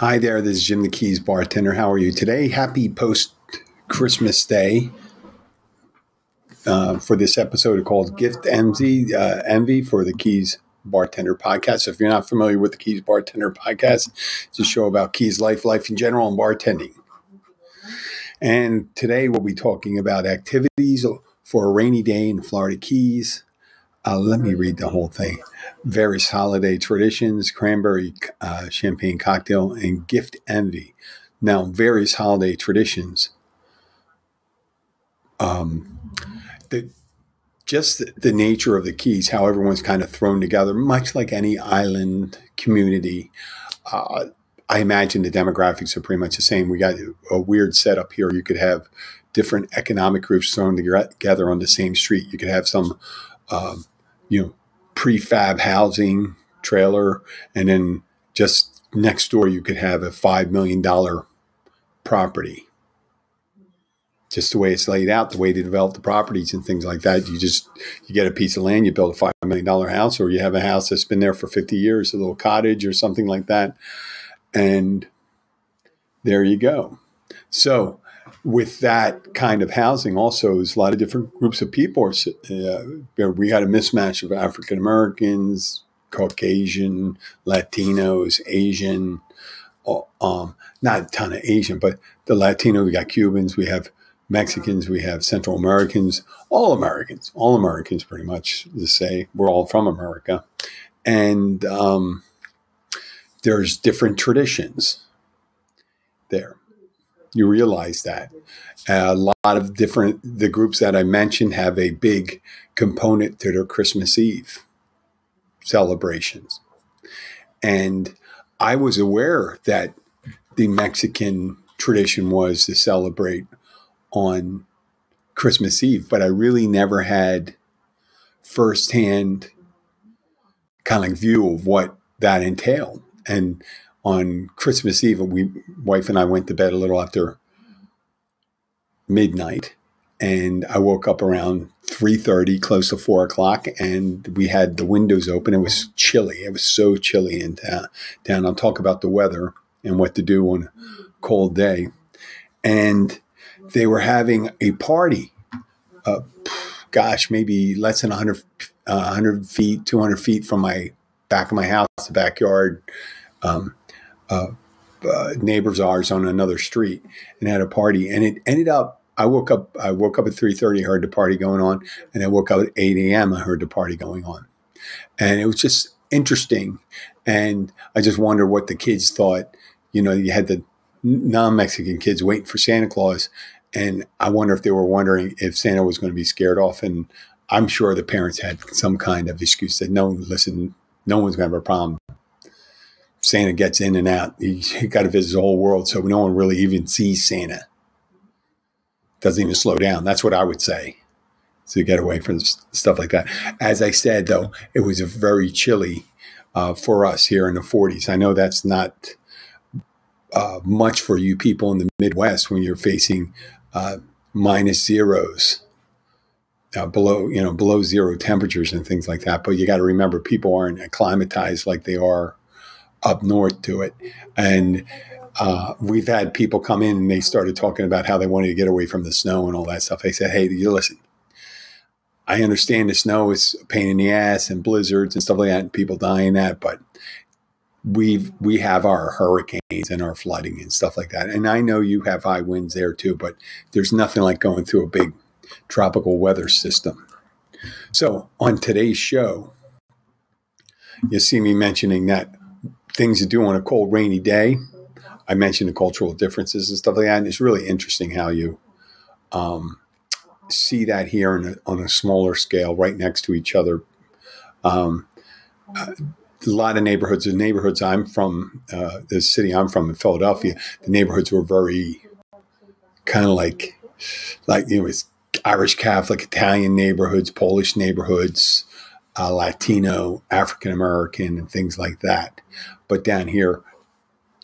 Hi there, this is Jim the Keys bartender. How are you today? Happy post Christmas Day uh, for this episode called Gift Envy, uh, Envy for the Keys Bartender Podcast. So if you're not familiar with the Keys Bartender Podcast, it's a show about Keys life, life in general, and bartending. And today we'll be talking about activities for a rainy day in Florida Keys. Uh, let me read the whole thing. Various holiday traditions, cranberry uh, champagne cocktail, and gift envy. Now, various holiday traditions. Um, the, just the, the nature of the Keys, how everyone's kind of thrown together, much like any island community. Uh, I imagine the demographics are pretty much the same. We got a weird setup here. You could have different economic groups thrown together on the same street. You could have some um, you know, prefab housing trailer, and then just next door you could have a five million dollar property. Just the way it's laid out, the way to develop the properties and things like that. You just you get a piece of land, you build a five million dollar house, or you have a house that's been there for fifty years, a little cottage or something like that, and there you go. So with that kind of housing, also, there's a lot of different groups of people. Uh, we had a mismatch of African Americans, Caucasian, Latinos, Asian, um, not a ton of Asian, but the Latino, we got Cubans, we have Mexicans, we have Central Americans, all Americans, all Americans pretty much to say. We're all from America. And um, there's different traditions there you realize that. a lot of different, the groups that I mentioned have a big component to their Christmas Eve celebrations. And I was aware that the Mexican tradition was to celebrate on Christmas Eve, but I really never had firsthand kind of view of what that entailed. And on Christmas Eve, we wife and I went to bed a little after midnight, and I woke up around three thirty, close to four o'clock, and we had the windows open. It was chilly. It was so chilly in town. Down. I'll talk about the weather and what to do on a cold day, and they were having a party. Uh, gosh, maybe less than 100, uh, 100 feet, 200 feet from my back of my house, the backyard. Um, uh, uh, neighbors ours on another street and had a party. And it ended up, I woke up, I woke up at 3.30, heard the party going on. And I woke up at 8 a.m., I heard the party going on. And it was just interesting. And I just wonder what the kids thought. You know, you had the non-Mexican kids waiting for Santa Claus. And I wonder if they were wondering if Santa was going to be scared off. And I'm sure the parents had some kind of excuse that no, listen, no one's going to have a problem Santa gets in and out. He, he got to visit the whole world, so no one really even sees Santa. Doesn't even slow down. That's what I would say to get away from stuff like that. As I said, though, it was very chilly uh, for us here in the 40s. I know that's not uh, much for you people in the Midwest when you're facing uh, minus zeros. Uh, below you know below zero temperatures and things like that but you got to remember people aren't acclimatized like they are up north to it. And uh, we've had people come in and they started talking about how they wanted to get away from the snow and all that stuff. I said, hey, you listen, I understand the snow is a pain in the ass and blizzards and stuff like that, and people dying that, but we've we have our hurricanes and our flooding and stuff like that. And I know you have high winds there too, but there's nothing like going through a big tropical weather system. So on today's show, you see me mentioning that things to do on a cold, rainy day. I mentioned the cultural differences and stuff like that. And it's really interesting how you um, see that here a, on a smaller scale, right next to each other. Um, a lot of neighborhoods, the neighborhoods I'm from, uh, the city I'm from in Philadelphia, the neighborhoods were very kind of like, like you know, it's Irish Catholic, Italian neighborhoods, Polish neighborhoods, uh, Latino, African American, and things like that. But down here,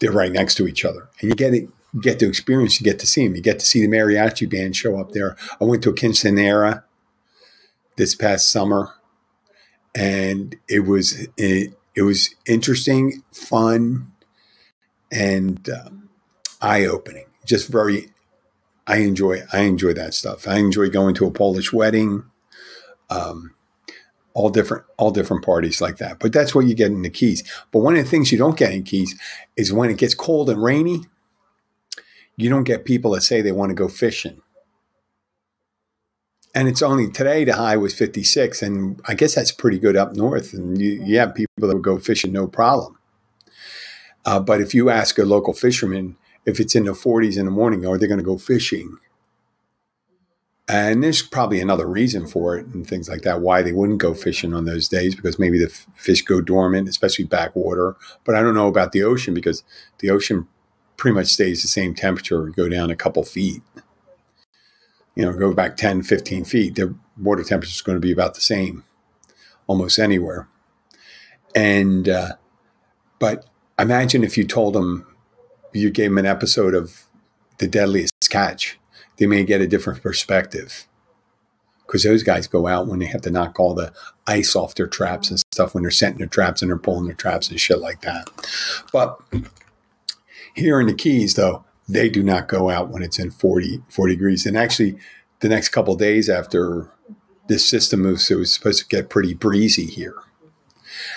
they're right next to each other, and you get it. Get to experience. You get to see them. You get to see the mariachi band show up there. I went to a quinceanera this past summer, and it was it, it was interesting, fun, and uh, eye opening. Just very, I enjoy I enjoy that stuff. I enjoy going to a Polish wedding. Um, all different all different parties like that. But that's what you get in the Keys. But one of the things you don't get in Keys is when it gets cold and rainy, you don't get people that say they want to go fishing. And it's only today the high was 56, and I guess that's pretty good up north. And you, you have people that would go fishing no problem. Uh, but if you ask a local fisherman if it's in the 40s in the morning, are they going to go fishing? And there's probably another reason for it and things like that, why they wouldn't go fishing on those days, because maybe the f- fish go dormant, especially backwater. But I don't know about the ocean because the ocean pretty much stays the same temperature, go down a couple feet. You know, go back 10, 15 feet, the water temperature is going to be about the same almost anywhere. And, uh, but imagine if you told them, you gave them an episode of The Deadliest Catch they may get a different perspective because those guys go out when they have to knock all the ice off their traps and stuff when they're setting their traps and they're pulling their traps and shit like that. But here in the Keys, though, they do not go out when it's in 40, 40 degrees. And actually, the next couple days after this system moves, it was supposed to get pretty breezy here.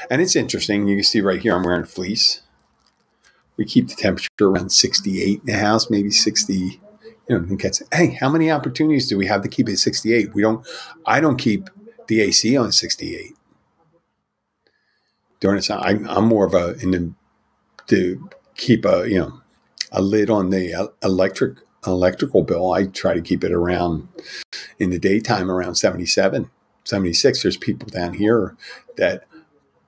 And it's interesting. You can see right here, I'm wearing fleece. We keep the temperature around 68 in the house, maybe 60, you know, gets, hey, how many opportunities do we have to keep it 68? We don't, I don't keep the AC on 68 during the time. I, am more of a, in the, to keep a, you know, a lid on the electric, electrical bill. I try to keep it around in the daytime around 77, 76. There's people down here that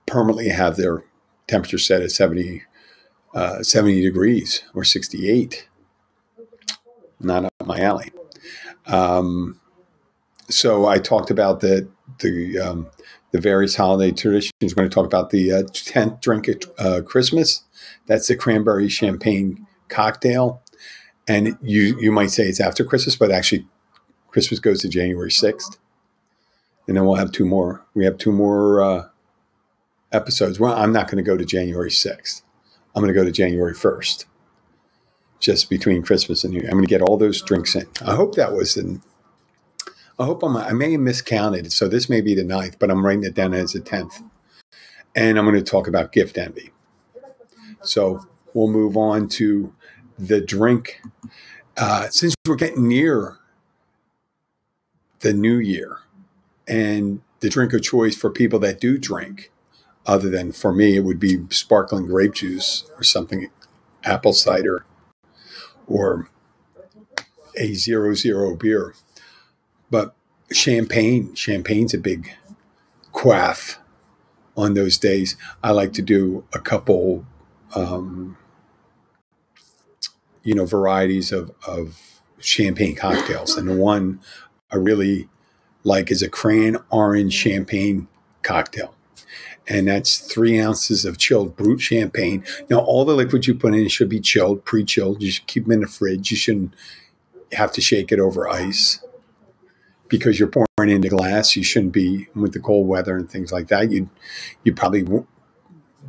permanently have their temperature set at 70, uh, 70 degrees or 68 not up my alley. Um, so I talked about the the um, the various holiday traditions. We're going to talk about the uh, tenth drink at uh, Christmas. That's the cranberry champagne cocktail, and you you might say it's after Christmas, but actually Christmas goes to January sixth, and then we'll have two more. We have two more uh, episodes. Well, I'm not going to go to January sixth. I'm going to go to January first just between Christmas and New Year. I'm going to get all those drinks in. I hope that was in. I hope I'm. I may have miscounted, so this may be the ninth, but I'm writing it down as the tenth. And I'm going to talk about gift envy. So we'll move on to the drink. Uh, since we're getting near the new year, and the drink of choice for people that do drink, other than for me, it would be sparkling grape juice or something, apple cider or a zero zero beer. But champagne, champagne's a big quaff on those days. I like to do a couple, um, you know, varieties of, of champagne cocktails. And the one I really like is a cran orange champagne cocktail and that's three ounces of chilled brut champagne. Now, all the liquids you put in should be chilled, pre-chilled. You should keep them in the fridge. You shouldn't have to shake it over ice because you're pouring into glass. You shouldn't be with the cold weather and things like that. You you probably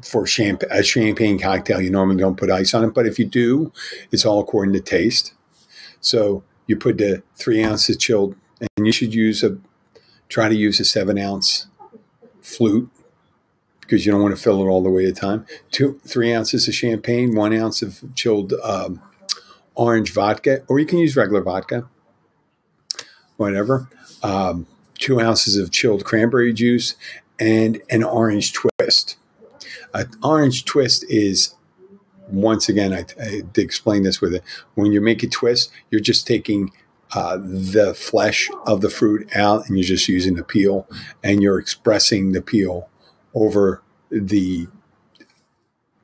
for champ- a champagne cocktail, you normally don't put ice on it, but if you do, it's all according to taste. So you put the three ounces chilled, and you should use a try to use a seven ounce flute because you don't want to fill it all the way at a time. Two, three ounces of champagne, one ounce of chilled um, orange vodka, or you can use regular vodka, whatever. Um, two ounces of chilled cranberry juice, and an orange twist. An orange twist is once again, I, I explain this with it. When you make a twist, you're just taking uh, the flesh of the fruit out and you're just using the peel and you're expressing the peel over the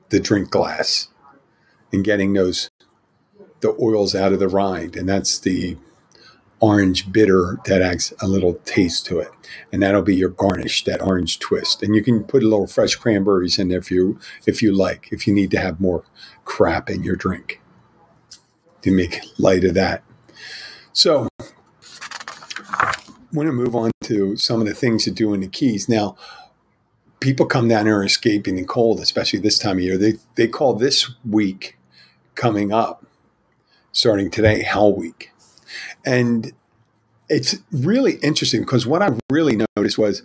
the drink glass and getting those the oils out of the rind. And that's the orange bitter that adds a little taste to it. And that'll be your garnish that orange twist. And you can put a little fresh cranberries in if you if you like if you need to have more crap in your drink to make light of that. So I want to move on to some of the things to do in the keys. Now people come down here escaping the cold, especially this time of year. They they call this week coming up starting today, Hell Week. And it's really interesting because what I really noticed was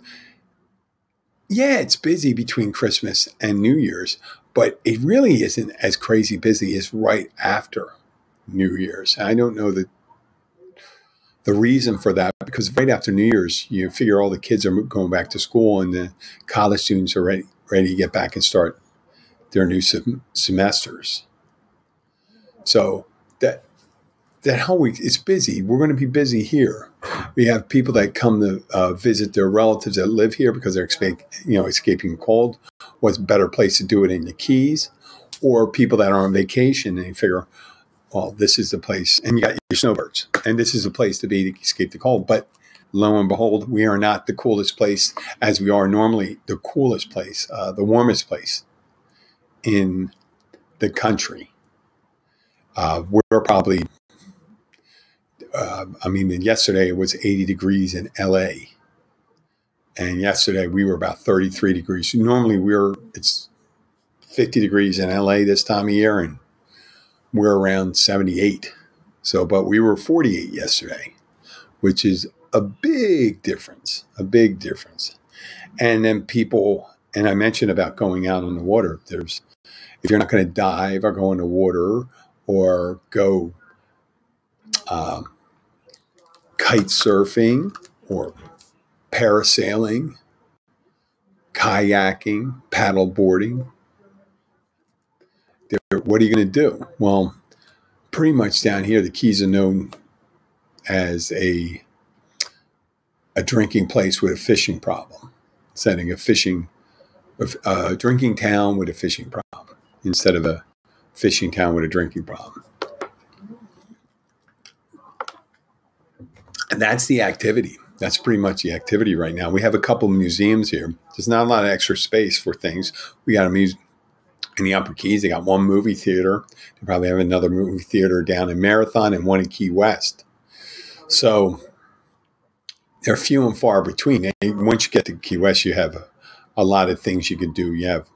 yeah, it's busy between Christmas and New Year's, but it really isn't as crazy busy as right after New Year's. I don't know the the reason for that because right after New Year's, you figure all the kids are going back to school and the college students are ready ready to get back and start their new sem- semesters. So that that whole week it's busy. We're going to be busy here. We have people that come to uh, visit their relatives that live here because they're you know escaping cold. What's better place to do it in the Keys, or people that are on vacation and they figure, well, this is the place, and you got your snowbirds, and this is the place to be to escape the cold. But lo and behold, we are not the coolest place as we are normally the coolest place, uh, the warmest place in the country. Uh, we're probably uh, I mean, yesterday it was 80 degrees in LA. And yesterday we were about 33 degrees. Normally we're, it's 50 degrees in LA this time of year and we're around 78. So, but we were 48 yesterday, which is a big difference, a big difference. And then people, and I mentioned about going out on the water. There's, if you're not going to dive or go in the water or go um, kite surfing or parasailing, kayaking, paddle boarding. What are you going to do? Well, pretty much down here, the Keys are known as a a drinking place with a fishing problem, setting a fishing a drinking town with a fishing problem instead of a fishing town with a drinking problem. And that's the activity. That's pretty much the activity right now. We have a couple museums here. There's not a lot of extra space for things. We got a museum in the Upper Keys. They got one movie theater. They probably have another movie theater down in Marathon and one in Key West. So they're few and far between. And once you get to Key West, you have a, a lot of things you can do. You have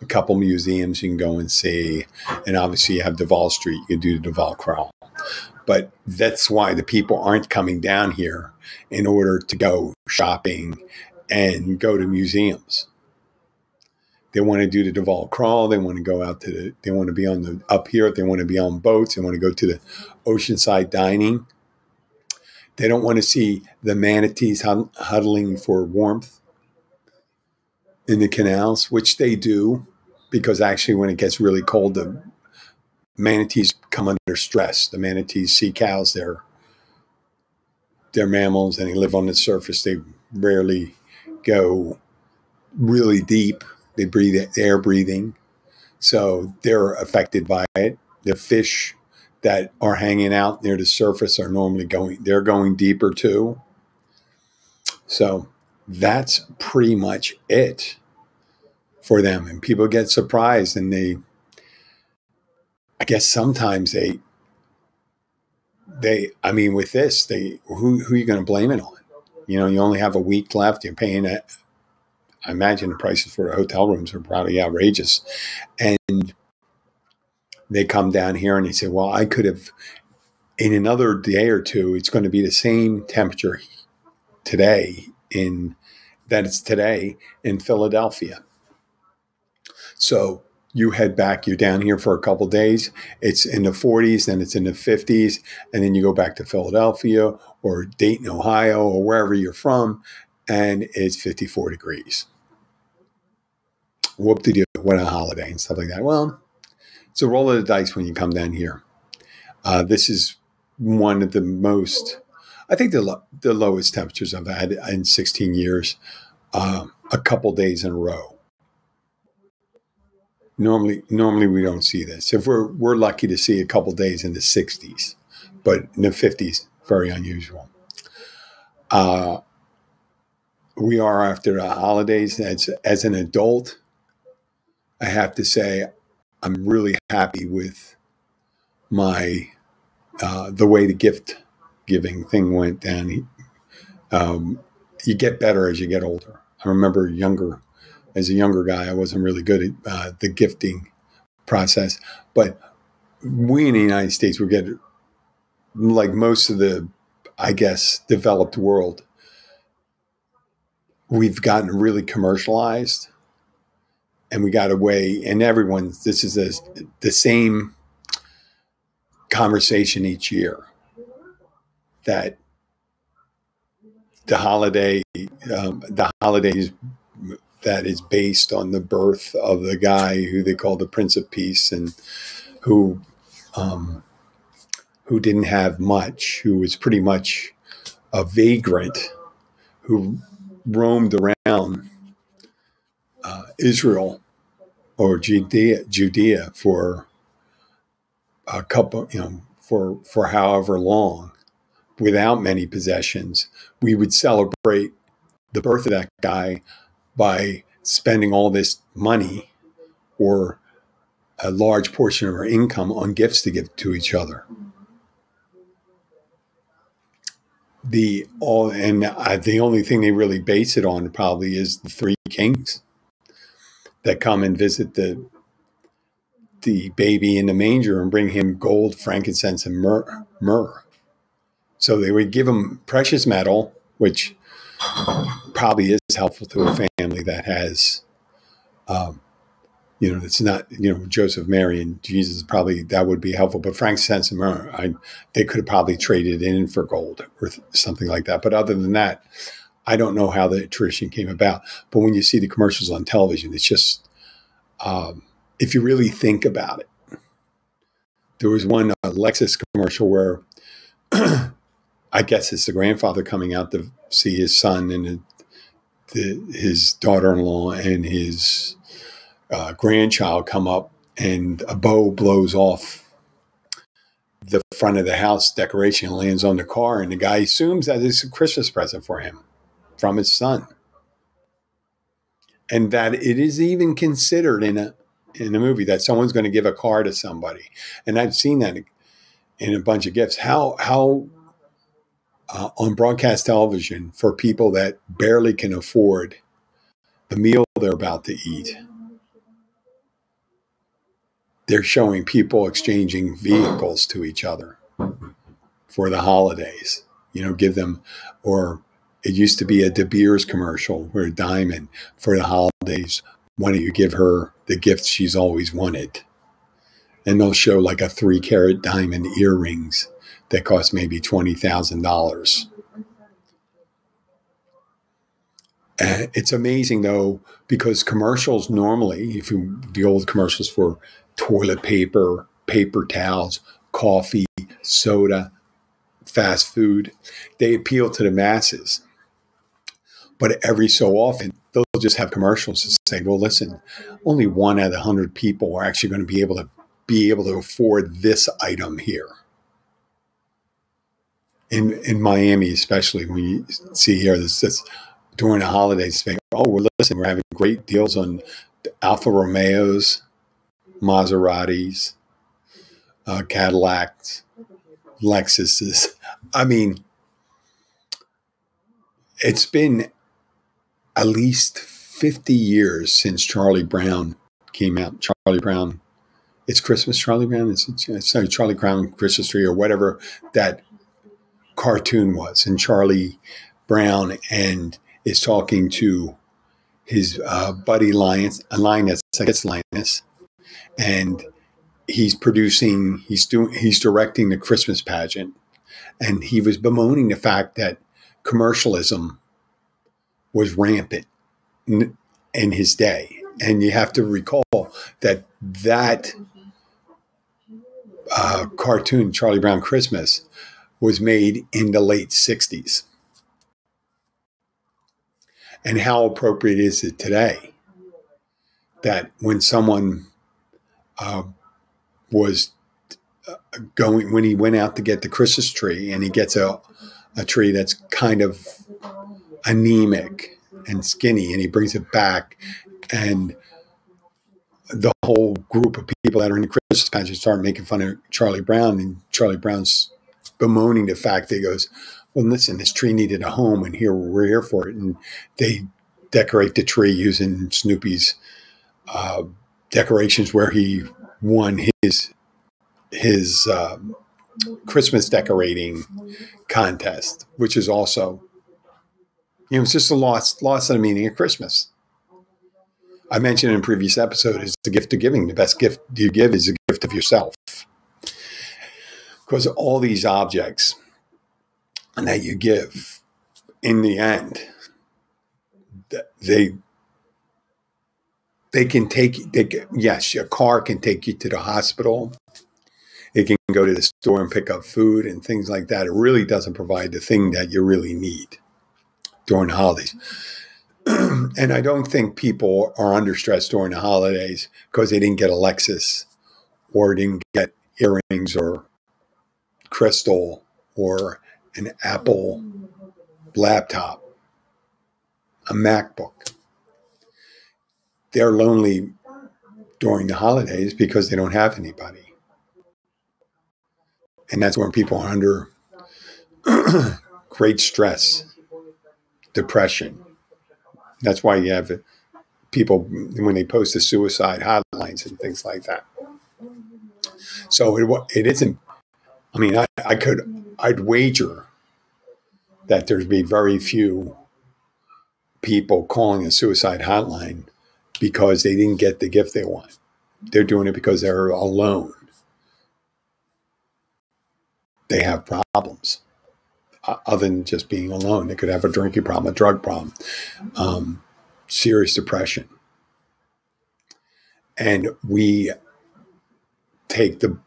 a couple museums you can go and see, and obviously you have Duval Street. You can do the Duval Crawl. But that's why the people aren't coming down here in order to go shopping and go to museums. They want to do the Duval crawl. They want to go out to the, they want to be on the, up here. They want to be on boats. They want to go to the oceanside dining. They don't want to see the manatees huddling for warmth in the canals, which they do because actually when it gets really cold, the manatees come under stress. The manatees, sea cows, they're they're mammals and they live on the surface. They rarely go really deep. They breathe air breathing, so they're affected by it. The fish that are hanging out near the surface are normally going. They're going deeper too. So that's pretty much it for them. And people get surprised and they I guess sometimes they they I mean with this they who who are you going to blame it on? You know, you only have a week left. You're paying it. I imagine the prices for the hotel rooms are probably outrageous, and they come down here and they say, "Well, I could have." In another day or two, it's going to be the same temperature today in that it's today in Philadelphia. So you head back, you're down here for a couple days. It's in the 40s, then it's in the 50s, and then you go back to Philadelphia or Dayton, Ohio, or wherever you're from, and it's 54 degrees. Whoop de doo, what a holiday and stuff like that. Well, it's a roll of the dice when you come down here. Uh, this is one of the most, I think, the, lo- the lowest temperatures I've had in 16 years, uh, a couple days in a row normally normally we don't see this. If we're we're lucky to see a couple days in the 60s, but in the 50s, very unusual. Uh, we are after the holidays. As as an adult, I have to say, I'm really happy with my uh, the way the gift giving thing went down. Um, you get better as you get older. I remember younger as a younger guy, I wasn't really good at uh, the gifting process. But we in the United States, we get like most of the, I guess, developed world. We've gotten really commercialized, and we got away. And everyone, this is a, the same conversation each year that the holiday, um, the holidays that is based on the birth of the guy who they call the Prince of Peace and who um, who didn't have much, who was pretty much a vagrant, who roamed around uh, Israel or Judea, Judea for a couple, you know, for for however long, without many possessions. We would celebrate the birth of that guy by spending all this money or a large portion of our income on gifts to give to each other. The all and uh, the only thing they really base it on probably is the three kings that come and visit the the baby in the manger and bring him gold, frankincense, and myrrh. myrrh. So they would give him precious metal, which probably is helpful to a family that has, um, you know, it's not, you know, Joseph, Mary, and Jesus. Probably that would be helpful. But frankincense and myrrh, I, they could have probably traded in for gold or something like that. But other than that, I don't know how the tradition came about. But when you see the commercials on television, it's just, um, if you really think about it, there was one uh, Lexus commercial where I guess it's the grandfather coming out to see his son and the, his daughter-in-law and his uh, grandchild come up, and a bow blows off the front of the house decoration and lands on the car, and the guy assumes that it's a Christmas present for him from his son, and that it is even considered in a in a movie that someone's going to give a car to somebody, and I've seen that in a bunch of gifts. How how uh, on broadcast television for people that barely can afford the meal they're about to eat. They're showing people exchanging vehicles to each other for the holidays. You know, give them, or it used to be a De Beers commercial where a Diamond for the holidays, why don't you give her the gift she's always wanted? And they'll show like a three carat diamond earrings that cost maybe $20,000. Uh, it's amazing though, because commercials normally, if you, the old commercials for toilet paper, paper towels, coffee, soda, fast food, they appeal to the masses. But every so often, they'll just have commercials to say, well, listen, only one out of a hundred people are actually going to be able to be able to afford this item here in in Miami, especially when you see here this, this during the holidays, saying, "Oh, we're listening. We're having great deals on Alfa Romeos, Maseratis, uh, Cadillacs, Lexuses." I mean, it's been at least fifty years since Charlie Brown came out. Charlie Brown. It's Christmas, Charlie Brown. It's, it's, it's Charlie Brown Christmas tree or whatever that cartoon was, and Charlie Brown and is talking to his uh, buddy Linus, Linus, I guess Linus, and he's producing, he's doing, he's directing the Christmas pageant, and he was bemoaning the fact that commercialism was rampant in, in his day, and you have to recall that that uh, cartoon, Charlie Brown Christmas, was made in the late 60s. And how appropriate is it today that when someone uh, was uh, going, when he went out to get the Christmas tree and he gets a, a tree that's kind of anemic and skinny and he brings it back and the whole group of people that are in the Christmas pageant start making fun of Charlie Brown and Charlie Brown's bemoaning the fact that he goes, well, listen, this tree needed a home, and here we're here for it. And they decorate the tree using Snoopy's uh, decorations, where he won his his um, Christmas decorating contest, which is also, know, it's just a loss loss of the meaning of Christmas. I mentioned in a previous episode is the gift of giving. The best gift you give is a gift of yourself. Because all these objects that you give, in the end, they they can take they can, yes, your car can take you to the hospital. It can go to the store and pick up food and things like that. It really doesn't provide the thing that you really need during the holidays. and I don't think people are under stress during the holidays because they didn't get a Lexus or didn't get earrings or crystal or an Apple laptop, a MacBook. They're lonely during the holidays because they don't have anybody. And that's when people are under great stress, depression, that's why you have people when they post the suicide hotlines and things like that. So it, it isn't. I mean, I, I could I'd wager that there'd be very few people calling a suicide hotline because they didn't get the gift they want. They're doing it because they're alone. They have problems other than just being alone. They could have a drinking problem, a drug problem, um, serious depression. And we take the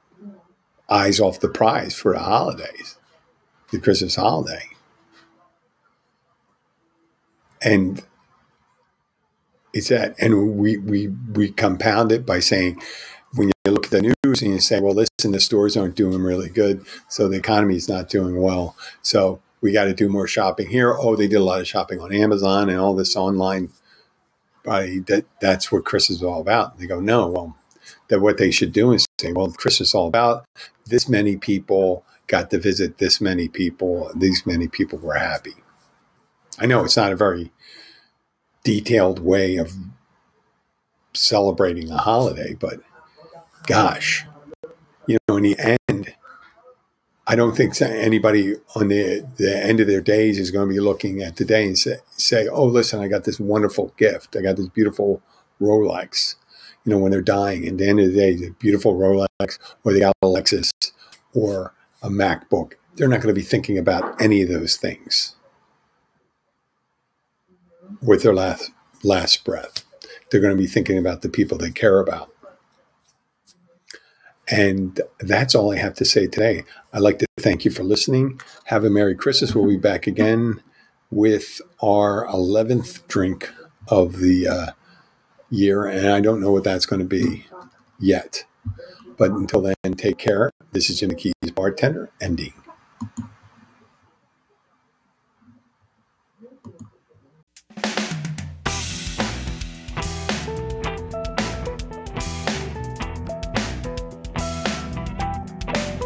eyes off the prize for the holidays, the Christmas holiday. And it's that, and we, we, we compound it by saying, when you look at the news and you say, well, listen, the stores aren't doing really good, so the economy is not doing well. So we got to do more shopping here. Oh, they did a lot of shopping on Amazon and all this online. By that, that's what Chris is all about. They go, no, well, that what they should do is say, well, Chris is all about this many people got to visit this many people. These many people were happy. I know it's not a very detailed way of celebrating a holiday, but gosh, you know, in the end, I don't think anybody on the, the end of their days is going to be looking at today and say, say, oh, listen, I got this wonderful gift. I got this beautiful Rolex. You know, when they're dying, at the end of the day, the beautiful Rolex or the Lexus or a MacBook, they're not going to be thinking about any of those things with their last last breath. They're going to be thinking about the people they care about. And that's all I have to say today. I'd like to thank you for listening. Have a Merry Christmas. We'll be back again with our 11th drink of the uh, year. And I don't know what that's going to be yet. But until then, take care. This is Jimmy Keys, bartender, ending.